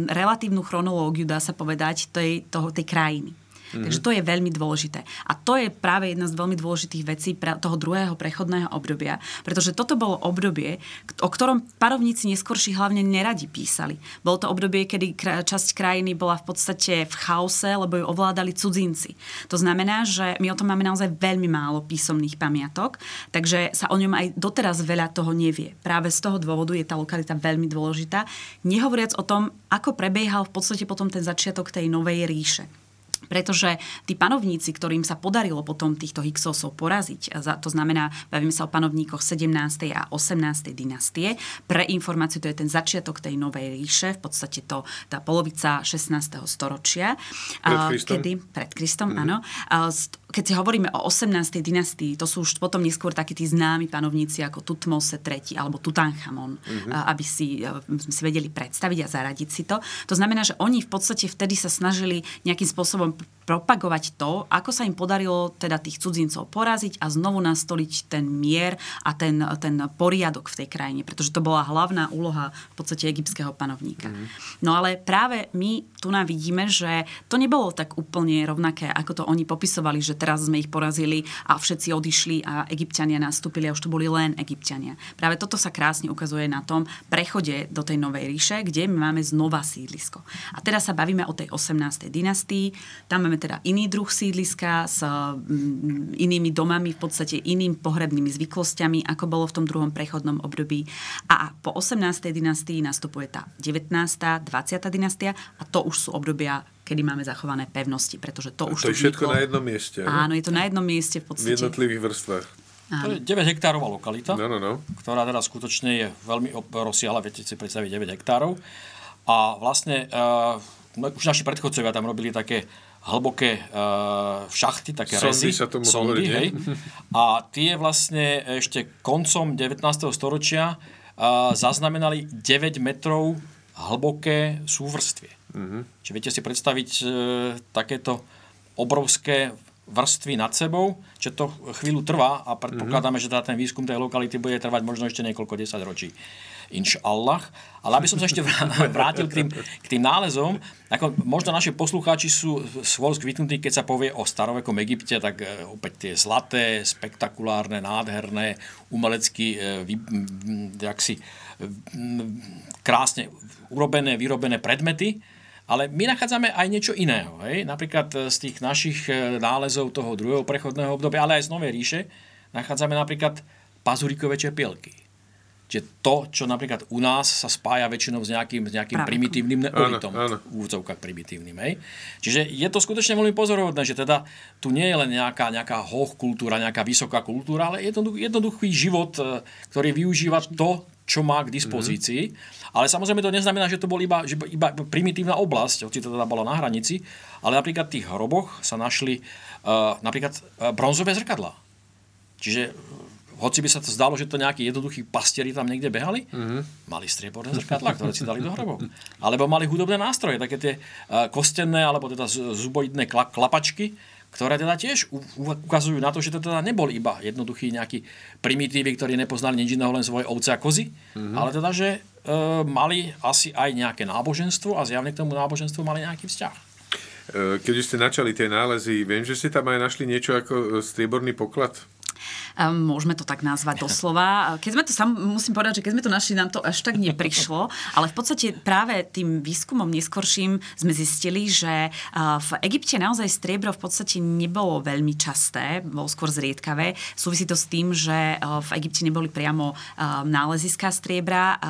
Speaker 3: relatívnu chronológiu, dá sa povedať, tej, toho, tej krajiny. Mm-hmm. Takže to je veľmi dôležité. A to je práve jedna z veľmi dôležitých vecí pre toho druhého prechodného obdobia, pretože toto bolo obdobie, o ktorom parovníci neskôrší hlavne neradi písali. Bolo to obdobie, kedy časť krajiny bola v podstate v chaose, lebo ju ovládali cudzinci. To znamená, že my o tom máme naozaj veľmi málo písomných pamiatok, takže sa o ňom aj doteraz veľa toho nevie. Práve z toho dôvodu je tá lokalita veľmi dôležitá. Nehovoriac o tom, ako prebiehal v podstate potom ten začiatok tej novej ríše. Pretože tí panovníci, ktorým sa podarilo potom týchto Hyksosov poraziť, to znamená, bavíme sa o panovníkoch 17. a 18. dynastie, pre informáciu to je ten začiatok tej novej ríše, v podstate to tá polovica 16. storočia.
Speaker 1: Pred Kristom?
Speaker 3: Kedy, pred Kristom, mm. áno. Keď si hovoríme o 18. dynastii, to sú už potom neskôr takí tí známi panovníci ako Tutmose III alebo Tutanchamon, mm-hmm. aby si, sme si vedeli predstaviť a zaradiť si to. To znamená, že oni v podstate vtedy sa snažili nejakým spôsobom propagovať to, ako sa im podarilo teda tých cudzincov poraziť a znovu nastoliť ten mier a ten, ten poriadok v tej krajine, pretože to bola hlavná úloha v podstate egyptského panovníka. Mm. No ale práve my tu nám vidíme, že to nebolo tak úplne rovnaké, ako to oni popisovali, že teraz sme ich porazili a všetci odišli a egyptiania nastúpili a už to boli len egyptiania. Práve toto sa krásne ukazuje na tom prechode do tej novej ríše, kde my máme znova sídlisko. A teraz sa bavíme o tej 18. dynastii. Tam máme teda iný druh sídliska s mm, inými domami, v podstate iným pohrebnými zvyklosťami, ako bolo v tom druhom prechodnom období. A po 18. dynastii nastupuje tá 19. 20. dynastia a to už sú obdobia kedy máme zachované pevnosti, pretože to
Speaker 1: a
Speaker 3: už
Speaker 1: to je všetko vzniklo. na jednom mieste.
Speaker 3: Áno, je to na jednom mieste v podstate.
Speaker 1: V jednotlivých vrstvách.
Speaker 2: To je 9 hektárová lokalita,
Speaker 1: no, no, no.
Speaker 2: ktorá teda skutočne je veľmi rozsiahla, viete si predstaviť 9 hektárov. A vlastne uh, už naši predchodcovia tam robili také hlboké uh, šachty, také
Speaker 1: sondy
Speaker 2: rezy.
Speaker 1: sa tomu
Speaker 2: sondy,
Speaker 1: hovorí,
Speaker 2: hej. A tie vlastne ešte koncom 19. storočia uh, zaznamenali 9 metrov hlboké súvrstvie. Mm-hmm. Čiže viete si predstaviť e, takéto obrovské vrstvy nad sebou, že to chvíľu trvá a predpokladáme, mm-hmm. že teda ten výskum tej lokality bude trvať možno ešte niekoľko desať ročí. Inš Allah. Ale aby som sa ešte vrátil k tým, k tým nálezom, ako možno naši poslucháči sú svoj skvitnutí, keď sa povie o starovekom Egypte, tak e, opäť tie zlaté, spektakulárne, nádherné, umelecky, e, jak si, krásne urobené, vyrobené predmety, ale my nachádzame aj niečo iného. Hej? Napríklad z tých našich e, nálezov toho druhého prechodného obdobia, ale aj z Novej ríše, nachádzame napríklad pazurikové čepielky. Čiže to, čo napríklad u nás sa spája väčšinou s nejakým, s nejakým primitívnym neolitom. V úvodzovkách primitívnym. Hej? Čiže je to skutočne veľmi pozorovodné, že teda tu nie je len nejaká, nejaká hoch kultúra, nejaká vysoká kultúra, ale jednoduch, jednoduchý život, e, ktorý využíva to, čo má k dispozícii. Mm-hmm. Ale samozrejme to neznamená, že to bol iba, že iba primitívna oblasť, hoci to teda bolo na hranici, ale napríklad v tých hroboch sa našli uh, napríklad uh, bronzové zrkadlá. Čiže hoci by sa to zdalo, že to nejakí jednoduchí pastieri tam niekde behali, mm-hmm. mali strieborné zrkadlá, ktoré si dali do hrobov. Alebo mali hudobné nástroje, také tie uh, kostenné alebo teda zuboidné klapačky, ktoré teda tiež ukazujú na to, že to teda neboli iba jednoduchí nejakí primitívy, ktorí nepoznali nič iného, len svoje ovce a kozy, mm-hmm. ale teda, že e, mali asi aj nejaké náboženstvo a zjavne k tomu náboženstvu mali nejaký vzťah. E,
Speaker 1: keď ste načali tie nálezy, viem, že ste tam aj našli niečo ako e, strieborný poklad?
Speaker 3: Môžeme to tak nazvať doslova. Keď sme to sam, musím povedať, že keď sme to našli, nám to až tak neprišlo, ale v podstate práve tým výskumom neskorším sme zistili, že v Egypte naozaj striebro v podstate nebolo veľmi časté, bolo skôr zriedkavé. Súvisí to s tým, že v Egypte neboli priamo náleziská striebra.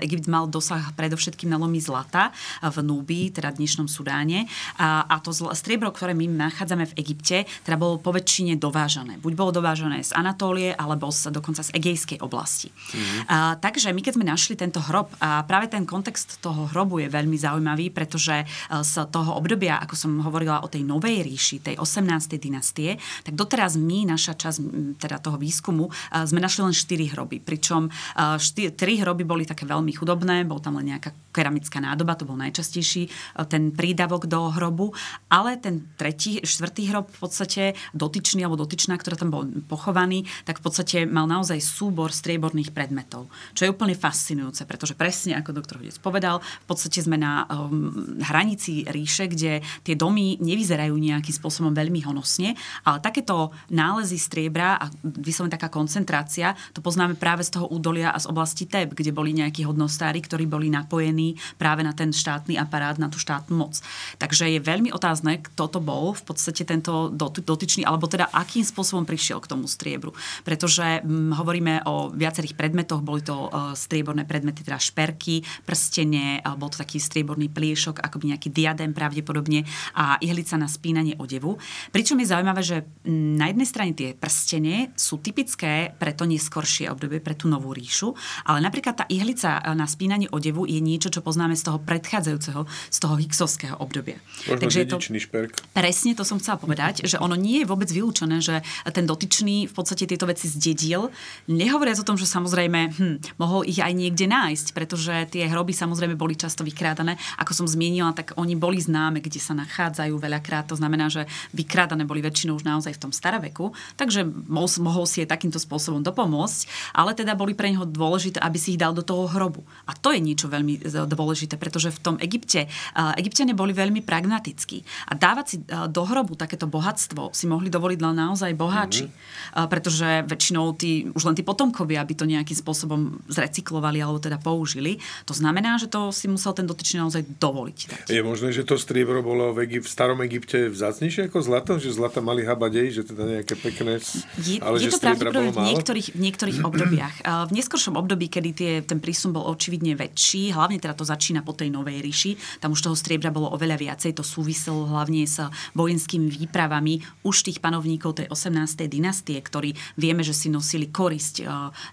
Speaker 3: Egypt mal dosah predovšetkým na lomy zlata v Núbii, teda dnešnom Sudáne. A to striebro, ktoré my nachádzame v Egypte, teda bolo poväčšine dovážané. Buď bolo dovážané z Anatólie alebo z, dokonca z Egejskej oblasti. Mm. A, takže my keď sme našli tento hrob, a práve ten kontext toho hrobu je veľmi zaujímavý, pretože e, z toho obdobia, ako som hovorila o tej novej ríši, tej 18. dynastie, tak doteraz my, naša časť teda toho výskumu, e, sme našli len 4 hroby. Pričom 4, e, 3 hroby boli také veľmi chudobné, bol tam len nejaká keramická nádoba, to bol najčastejší ten prídavok do hrobu, ale ten tretí, štvrtý hrob v podstate dotyčný alebo dotyčná, ktorá tam bol pochovaný, vyškolovaný, tak v podstate mal naozaj súbor strieborných predmetov. Čo je úplne fascinujúce, pretože presne ako doktor Hodec povedal, v podstate sme na um, hranici ríše, kde tie domy nevyzerajú nejakým spôsobom veľmi honosne, ale takéto nálezy striebra a vyslovene taká koncentrácia, to poznáme práve z toho údolia a z oblasti Teb, kde boli nejakí hodnostári, ktorí boli napojení práve na ten štátny aparát, na tú štátnu moc. Takže je veľmi otázne, kto to bol v podstate tento dotyčný, alebo teda akým spôsobom prišiel k tomu striebru striebru. Pretože hm, hovoríme o viacerých predmetoch, boli to uh, strieborné predmety, teda šperky, prstenie, uh, bol to taký strieborný pliešok, akoby nejaký diadem pravdepodobne a ihlica na spínanie odevu. Pričom je zaujímavé, že hm, na jednej strane tie prstenie sú typické pre to neskoršie obdobie, pre tú novú ríšu, ale napríklad tá ihlica na spínanie odevu je niečo, čo poznáme z toho predchádzajúceho, z toho Hicksovského obdobia.
Speaker 1: Možno Takže je to, šperk.
Speaker 3: Presne to som chcela povedať, že ono nie je vôbec vylúčené, že ten dotyčný v podstate tieto veci zdedil. Nehovoriac o tom, že samozrejme hm, mohol ich aj niekde nájsť, pretože tie hroby samozrejme boli často vykrádané. Ako som zmienila, tak oni boli známe, kde sa nachádzajú veľakrát. To znamená, že vykrádané boli väčšinou už naozaj v tom staroveku, takže mohol si aj takýmto spôsobom dopomôcť, ale teda boli pre neho dôležité, aby si ich dal do toho hrobu. A to je niečo veľmi e, dôležité, pretože v tom Egypte, uh, Egyptiania boli veľmi pragmatickí. A dávať si uh, do hrobu takéto bohatstvo si mohli dovoliť len naozaj boháči. Mm-hmm. Uh, pretože väčšinou tí, už len tí potomkovia by to nejakým spôsobom zrecyklovali alebo teda použili. To znamená, že to si musel ten dotyčný naozaj dovoliť. Dať.
Speaker 1: Je možné, že to striebro bolo v, Egypt, v starom Egypte vzácnejšie ako zlato? Že zlata mali habadej, že teda nejaké pekné...
Speaker 3: Je, ale je že to pravdepodobne v niektorých, v niektorých obdobiach. V neskôršom období, kedy tie, ten prísun bol očividne väčší, hlavne teda to začína po tej novej ríši, tam už toho striebra bolo oveľa viacej, to súviselo hlavne s vojenskými výpravami už tých panovníkov tej 18. dynastie, ktorí vieme, že si nosili korisť e,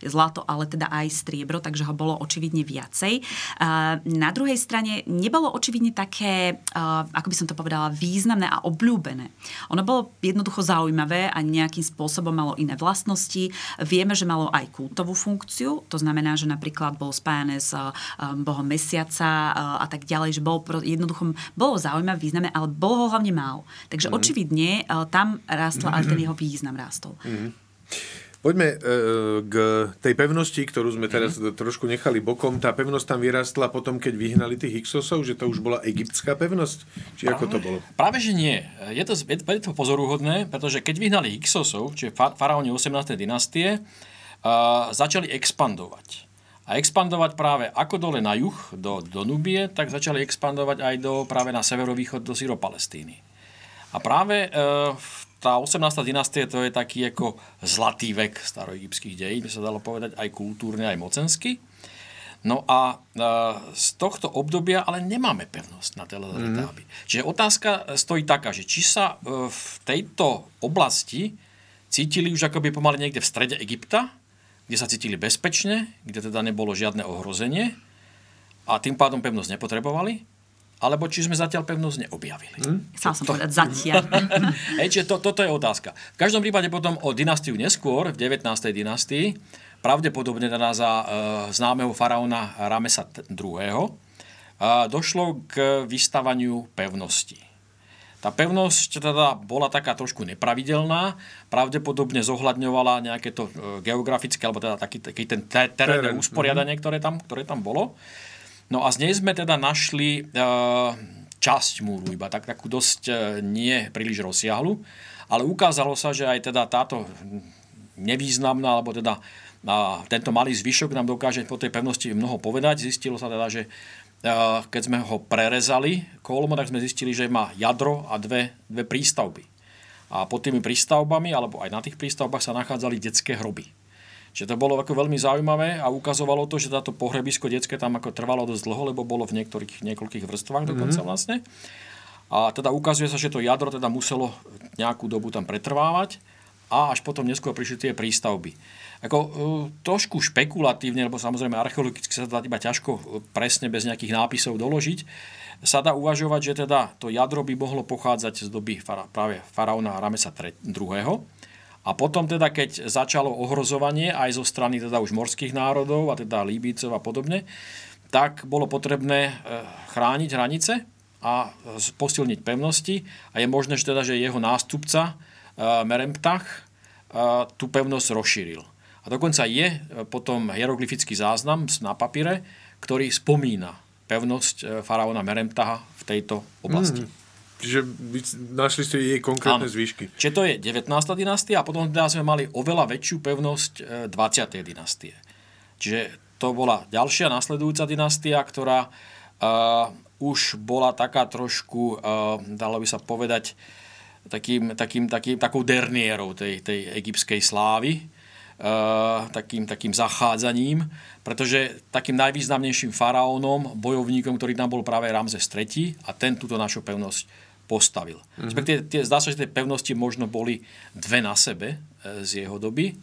Speaker 3: zlato, ale teda aj striebro, takže ho bolo očividne viacej. E, na druhej strane nebolo očividne také, e, ako by som to povedala, významné a obľúbené. Ono bolo jednoducho zaujímavé a nejakým spôsobom malo iné vlastnosti. Vieme, že malo aj kultovú funkciu, to znamená, že napríklad bol spájané s bohom mesiaca a tak ďalej, že bol jednoducho bolo zaujímavé, významné, ale bolo ho hlavne málo. Takže mm. očividne tam rástla, ale ten jeho význam rástol. Mm.
Speaker 1: Poďme e, k tej pevnosti, ktorú sme teraz mm-hmm. trošku nechali bokom. Tá pevnosť tam vyrastla potom, keď vyhnali tých Hyksos, že to už bola egyptská pevnosť? Či práve, ako to bolo?
Speaker 2: Práve, že nie. Je to, je, to pozoruhodné, pretože keď vyhnali Hyksosov, čiže faraóni 18. dynastie, uh, začali expandovať. A expandovať práve ako dole na juh, do, do Nubie, tak začali expandovať aj do, práve na severovýchod do Syropalestíny. A práve uh, tá 18. dynastia to je taký ako zlatý vek staroegyptských dejín, by sa dalo povedať aj kultúrne, aj mocensky. No a e, z tohto obdobia ale nemáme pevnosť na Telezretáby. Mm. Čiže otázka stojí taká, že či sa e, v tejto oblasti cítili už akoby pomaly niekde v strede Egypta, kde sa cítili bezpečne, kde teda nebolo žiadne ohrozenie a tým pádom pevnosť nepotrebovali, alebo či sme zatiaľ pevnosť neobjavili. Hmm?
Speaker 3: Chcel som to... povedať zatiaľ.
Speaker 2: Hej, čiže to, toto je otázka. V každom prípade potom o dynastiu neskôr, v 19. dynastii, pravdepodobne teda za e, známeho faraóna Ramesa II. E, došlo k vystavaniu pevnosti. Tá pevnosť teda bola taká trošku nepravidelná, pravdepodobne zohľadňovala nejaké to e, geografické, alebo teda taký, taký ten terénne usporiadanie, mhm. ktoré tam, ktoré tam bolo. No a z nej sme teda našli e, časť múru, iba tak, takú dosť e, nie príliš rozsiahlu, ale ukázalo sa, že aj teda táto nevýznamná, alebo teda a tento malý zvyšok nám dokáže po tej pevnosti mnoho povedať. Zistilo sa teda, že keď sme ho prerezali kolmo, tak sme zistili, že má jadro a dve, dve prístavby. A pod tými prístavbami, alebo aj na tých prístavbách sa nachádzali detské hroby. Čiže to bolo ako veľmi zaujímavé a ukazovalo to, že táto pohrebisko detské tam ako trvalo dosť dlho, lebo bolo v niektorých, niekoľkých vrstvách dokonca mm-hmm. vlastne. A teda ukazuje sa, že to jadro teda muselo nejakú dobu tam pretrvávať a až potom neskôr prišli tie prístavby. Ako, uh, trošku špekulatívne, lebo samozrejme archeologicky sa dá iba ťažko e, presne bez nejakých nápisov doložiť, sa dá uvažovať, že teda to jadro by mohlo pochádzať z doby fara, práve faraóna Ramesa II. A potom teda, keď začalo ohrozovanie aj zo strany teda už morských národov, a teda Líbícov a podobne, tak bolo potrebné e, chrániť hranice a posilniť pevnosti a je možné, že, teda, že jeho nástupca e, Meremptach e, tú pevnosť rozšíril. A dokonca je potom hieroglyfický záznam na papíre, ktorý spomína pevnosť faraóna Meremptaha v tejto oblasti. Mm.
Speaker 1: Čiže našli ste jej konkrétne zvyšky.
Speaker 2: Čiže to je 19. dynastia a potom teda sme mali oveľa väčšiu pevnosť 20. E, dynastie. Čiže to bola ďalšia nasledujúca dynastia, ktorá uh, už bola taká trošku, uh, dalo by sa povedať, takým, takým, takým, takou derniérou tej, tej egyptskej slávy, uh, takým, takým zachádzaním, pretože takým najvýznamnejším faraónom, bojovníkom, ktorý tam bol práve Ramzes III a ten túto našu pevnosť postavil. Mm-hmm. Respektíve, tie, zdá sa, že tie pevnosti možno boli dve na sebe e, z jeho doby.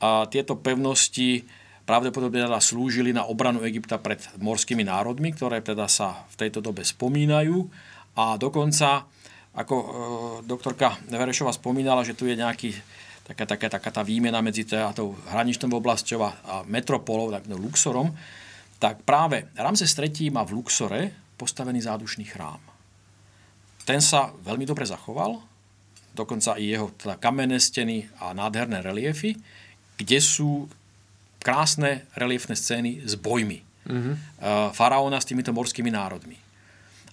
Speaker 2: A tieto pevnosti pravdepodobne teda slúžili na obranu Egypta pred morskými národmi, ktoré teda sa v tejto dobe spomínajú. A dokonca ako e, doktorka Verešová spomínala, že tu je nejaký taká, taká, taká tá výmena medzi tá, tou hraničnou oblasťou a, a metropolou, tak, no, Luxorom, tak práve Ramses III má v Luxore postavený zádušný chrám. Ten sa veľmi dobre zachoval, dokonca i jeho teda kamenné steny a nádherné reliefy, kde sú krásne reliefné scény s bojmi mm-hmm. faraóna s týmito morskými národmi.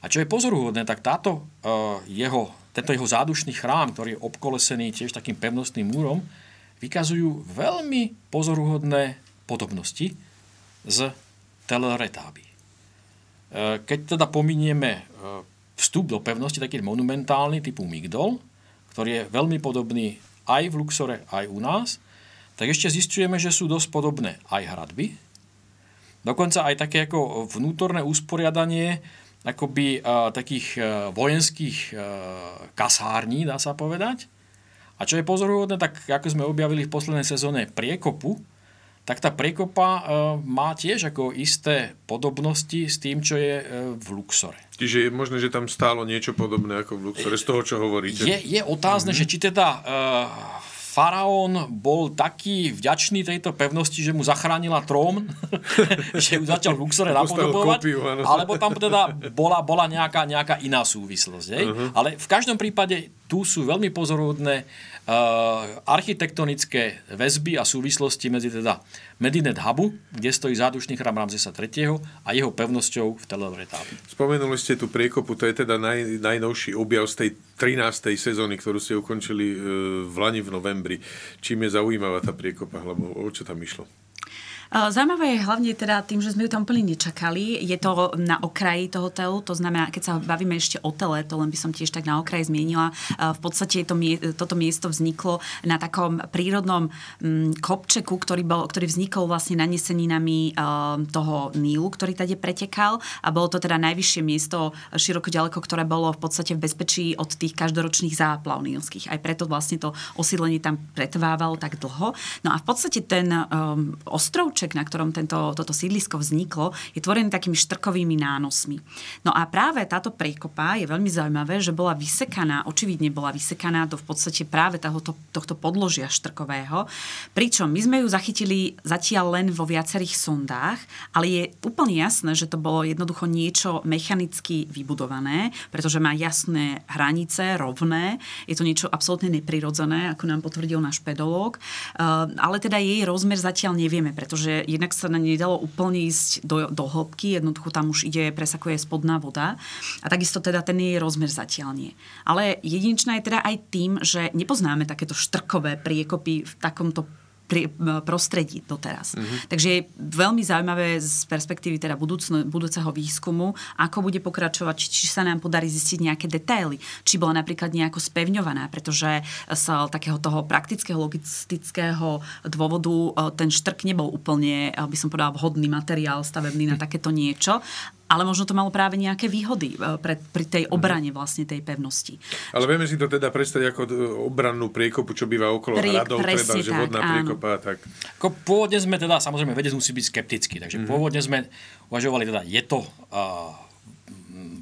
Speaker 2: A čo je pozoruhodné, tak táto uh, jeho tento jeho zádušný chrám, ktorý je obkolesený tiež takým pevnostným múrom, vykazujú veľmi pozoruhodné podobnosti z Telretáby. E, keď teda pominieme vstup do pevnosti, taký monumentálny typu Migdol, ktorý je veľmi podobný aj v Luxore, aj u nás, tak ešte zistujeme, že sú dosť podobné aj hradby. Dokonca aj také ako vnútorné usporiadanie akoby uh, takých uh, vojenských uh, kasární, dá sa povedať. A čo je pozoruhodné, tak ako sme objavili v poslednej sezóne priekopu, tak tá priekopa uh, má tiež ako isté podobnosti s tým, čo je uh, v Luxore.
Speaker 1: Čiže je možné, že tam stálo niečo podobné ako v Luxore, z toho, čo hovoríte?
Speaker 2: Je, je otázne, mm-hmm. že či teda uh, faraón bol taký vďačný tejto pevnosti, že mu zachránila trón, že ju začal v Luxore napodobovať, alebo tam teda bola, bola nejaká, nejaká iná súvislosť. Uh-huh. Ale v každom prípade tu sú veľmi pozorodné uh, architektonické väzby a súvislosti medzi teda Medinet Habu, kde stojí zádušný chrám Ramzesa III. a jeho pevnosťou v Tel
Speaker 1: Spomenuli ste tú priekopu, to je teda naj, najnovší objav z tej 13. sezóny, ktorú ste ukončili uh, v Lani v novembri. Čím je zaujímavá tá priekopa, lebo o čo tam išlo?
Speaker 3: Zaujímavé je hlavne teda tým, že sme ju tam úplne nečakali. Je to na okraji toho hotelu, to znamená, keď sa bavíme ešte o tele, to len by som tiež tak na okraji zmienila, v podstate to, toto miesto vzniklo na takom prírodnom mm, kopčeku, ktorý, bol, ktorý vznikol vlastne naneseninami toho Nílu, ktorý tady pretekal a bolo to teda najvyššie miesto široko ďaleko, ktoré bolo v podstate v bezpečí od tých každoročných záplav nílskych. Aj preto vlastne to osídlenie tam pretvávalo tak dlho. No a v podstate ten um, ostrov domček, na ktorom tento, toto sídlisko vzniklo, je tvorený takými štrkovými nánosmi. No a práve táto prekopa je veľmi zaujímavé, že bola vysekaná, očividne bola vysekaná do v podstate práve tohoto, tohto podložia štrkového. Pričom my sme ju zachytili zatiaľ len vo viacerých sondách, ale je úplne jasné, že to bolo jednoducho niečo mechanicky vybudované, pretože má jasné hranice, rovné. Je to niečo absolútne neprirodzené, ako nám potvrdil náš pedológ. Uh, ale teda jej rozmer zatiaľ nevieme, pretože že jednak sa na nedalo úplne ísť do, do hĺbky, jednoducho tam už ide, presakuje spodná voda a takisto teda ten jej rozmer zatiaľ nie. Ale jedinečná je teda aj tým, že nepoznáme takéto štrkové priekopy v takomto pri, prostredí doteraz. Mm-hmm. Takže je veľmi zaujímavé z perspektívy teda budúcno, budúceho výskumu, ako bude pokračovať, či sa nám podarí zistiť nejaké detaily, či bola napríklad nejako spevňovaná, pretože z takého toho praktického, logistického dôvodu e, ten štrk nebol úplne, by som povedala, vhodný materiál stavebný na takéto niečo ale možno to malo práve nejaké výhody e, pre, pri tej mhm. obrane vlastne tej pevnosti.
Speaker 1: Ale vieme si to teda predstaviť ako obrannú priekopu, čo býva okolo Priek, hradov, treba, že vodná áno. priekopa. Tak...
Speaker 2: Ako pôvodne sme teda, samozrejme, vedec musí byť skeptický, takže mm-hmm. pôvodne sme uvažovali teda, je to uh,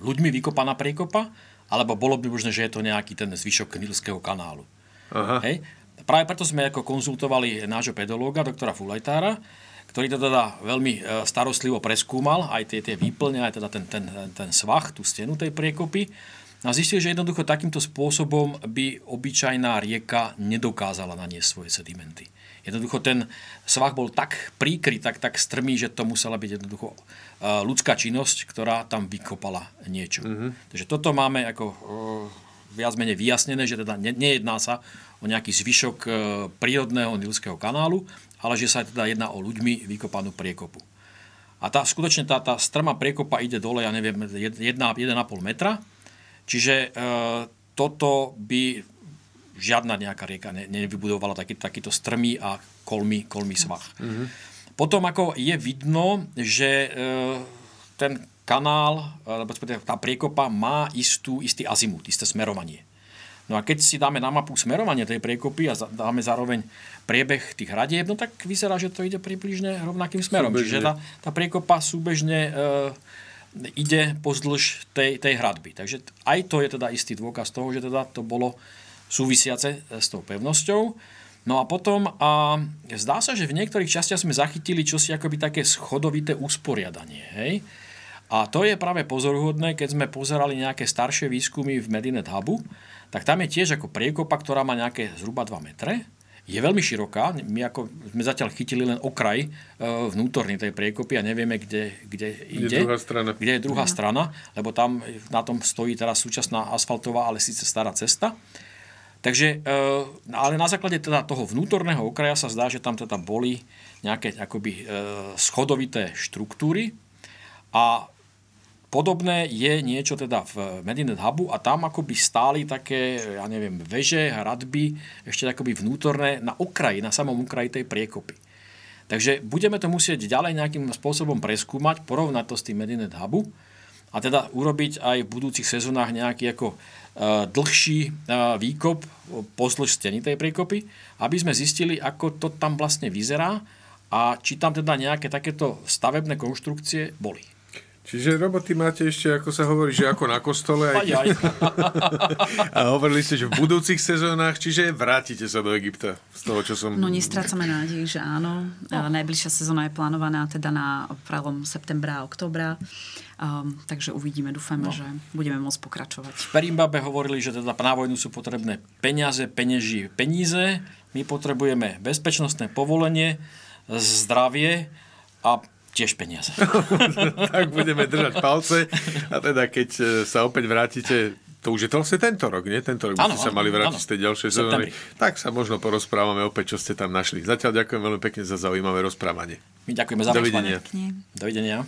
Speaker 2: ľuďmi vykopaná priekopa, alebo bolo by možné, že je to nejaký ten zvyšok Nilského kanálu. Aha. Hej? Práve preto sme ako konzultovali nášho pedológa, doktora Fulajtára, ktorý to teda veľmi e, starostlivo preskúmal, aj tie, tie výplne, aj teda ten, ten, ten svach, tú stenu tej priekopy. A zistil, že jednoducho takýmto spôsobom by obyčajná rieka nedokázala naniesť svoje sedimenty. Jednoducho ten svah bol tak príkry, tak, tak strmý, že to musela byť jednoducho e, ľudská činnosť, ktorá tam vykopala niečo. Mm-hmm. Takže toto máme ako e, viac menej vyjasnené, že teda nejedná sa o nejaký zvyšok prírodného Nilského kanálu, ale že sa teda jedná o ľuďmi vykopanú priekopu. A tá, skutočne tá, tá strma priekopa ide dole, ja neviem, 1,5 metra. Čiže e, toto by žiadna nejaká rieka ne, nevybudovala taký, takýto strmý a kolmy, kolmy svah. Mm-hmm. Potom ako je vidno, že e, ten kanál, alebo tá priekopa má istú, istý azimut, isté smerovanie. No a keď si dáme na mapu smerovanie tej priekopy a dáme zároveň priebeh tých hradieb, no tak vyzerá, že to ide približne rovnakým smerom. Súbežne. Čiže tá, tá priekopa súbežne e, ide pozdĺž tej, tej hradby. Takže aj to je teda istý dôkaz toho, že teda to bolo súvisiace s tou pevnosťou. No a potom a zdá sa, že v niektorých častiach sme zachytili čosi akoby také schodovité usporiadanie. Hej? A to je práve pozoruhodné, keď sme pozerali nejaké staršie výskumy v Medinet Hubu, tak tam je tiež ako priekopa, ktorá má nejaké zhruba 2 metre. Je veľmi široká. My ako sme zatiaľ chytili len okraj e, vnútorný tej priekopy a nevieme, kde, kde ide.
Speaker 1: Je druhá strana.
Speaker 2: Kde je druhá strana, lebo tam na tom stojí teraz súčasná asfaltová, ale síce stará cesta. Takže, eh, ale na základe teda toho vnútorného okraja sa zdá, že tam teda boli nejaké akoby eh, schodovité štruktúry a Podobné je niečo teda v Medinet Hubu a tam akoby stáli také, ja neviem, veže, hradby, ešte akoby vnútorné na okraji, na samom okraji tej priekopy. Takže budeme to musieť ďalej nejakým spôsobom preskúmať, porovnať to s tým Medinet Hubu a teda urobiť aj v budúcich sezónach nejaký ako Eh, dlhší eh, výkop pozdĺž steny tej priekopy, aby sme zistili, ako to tam vlastne vyzerá a či tam teda nejaké takéto stavebné konštrukcie boli.
Speaker 1: Čiže roboty máte ešte, ako sa hovorí, že ako na kostole. Aj... aj. a hovorili ste, že v budúcich sezónach, čiže vrátite sa do Egypta z toho, čo som...
Speaker 3: No nestrácame nádej, že áno. No. Najbližšia sezóna je plánovaná teda na prelom septembra a oktobra. Um, takže uvidíme, dúfame, no. že budeme môcť pokračovať.
Speaker 2: V Perimbabe hovorili, že teda na vojnu sú potrebné peniaze, penieži, peníze. My potrebujeme bezpečnostné povolenie, zdravie a tiež peniaze.
Speaker 1: tak budeme držať palce a teda keď e, sa opäť vrátite to už je to vlastne tento rok, nie? Tento rok by ste sa mali vrátiť z tej ďalšej sezóny. Tak sa možno porozprávame opäť, čo ste tam našli. Zatiaľ ďakujem veľmi pekne za zaujímavé rozprávanie.
Speaker 2: My ďakujeme za
Speaker 1: Dovidenia.
Speaker 2: Dovidenia.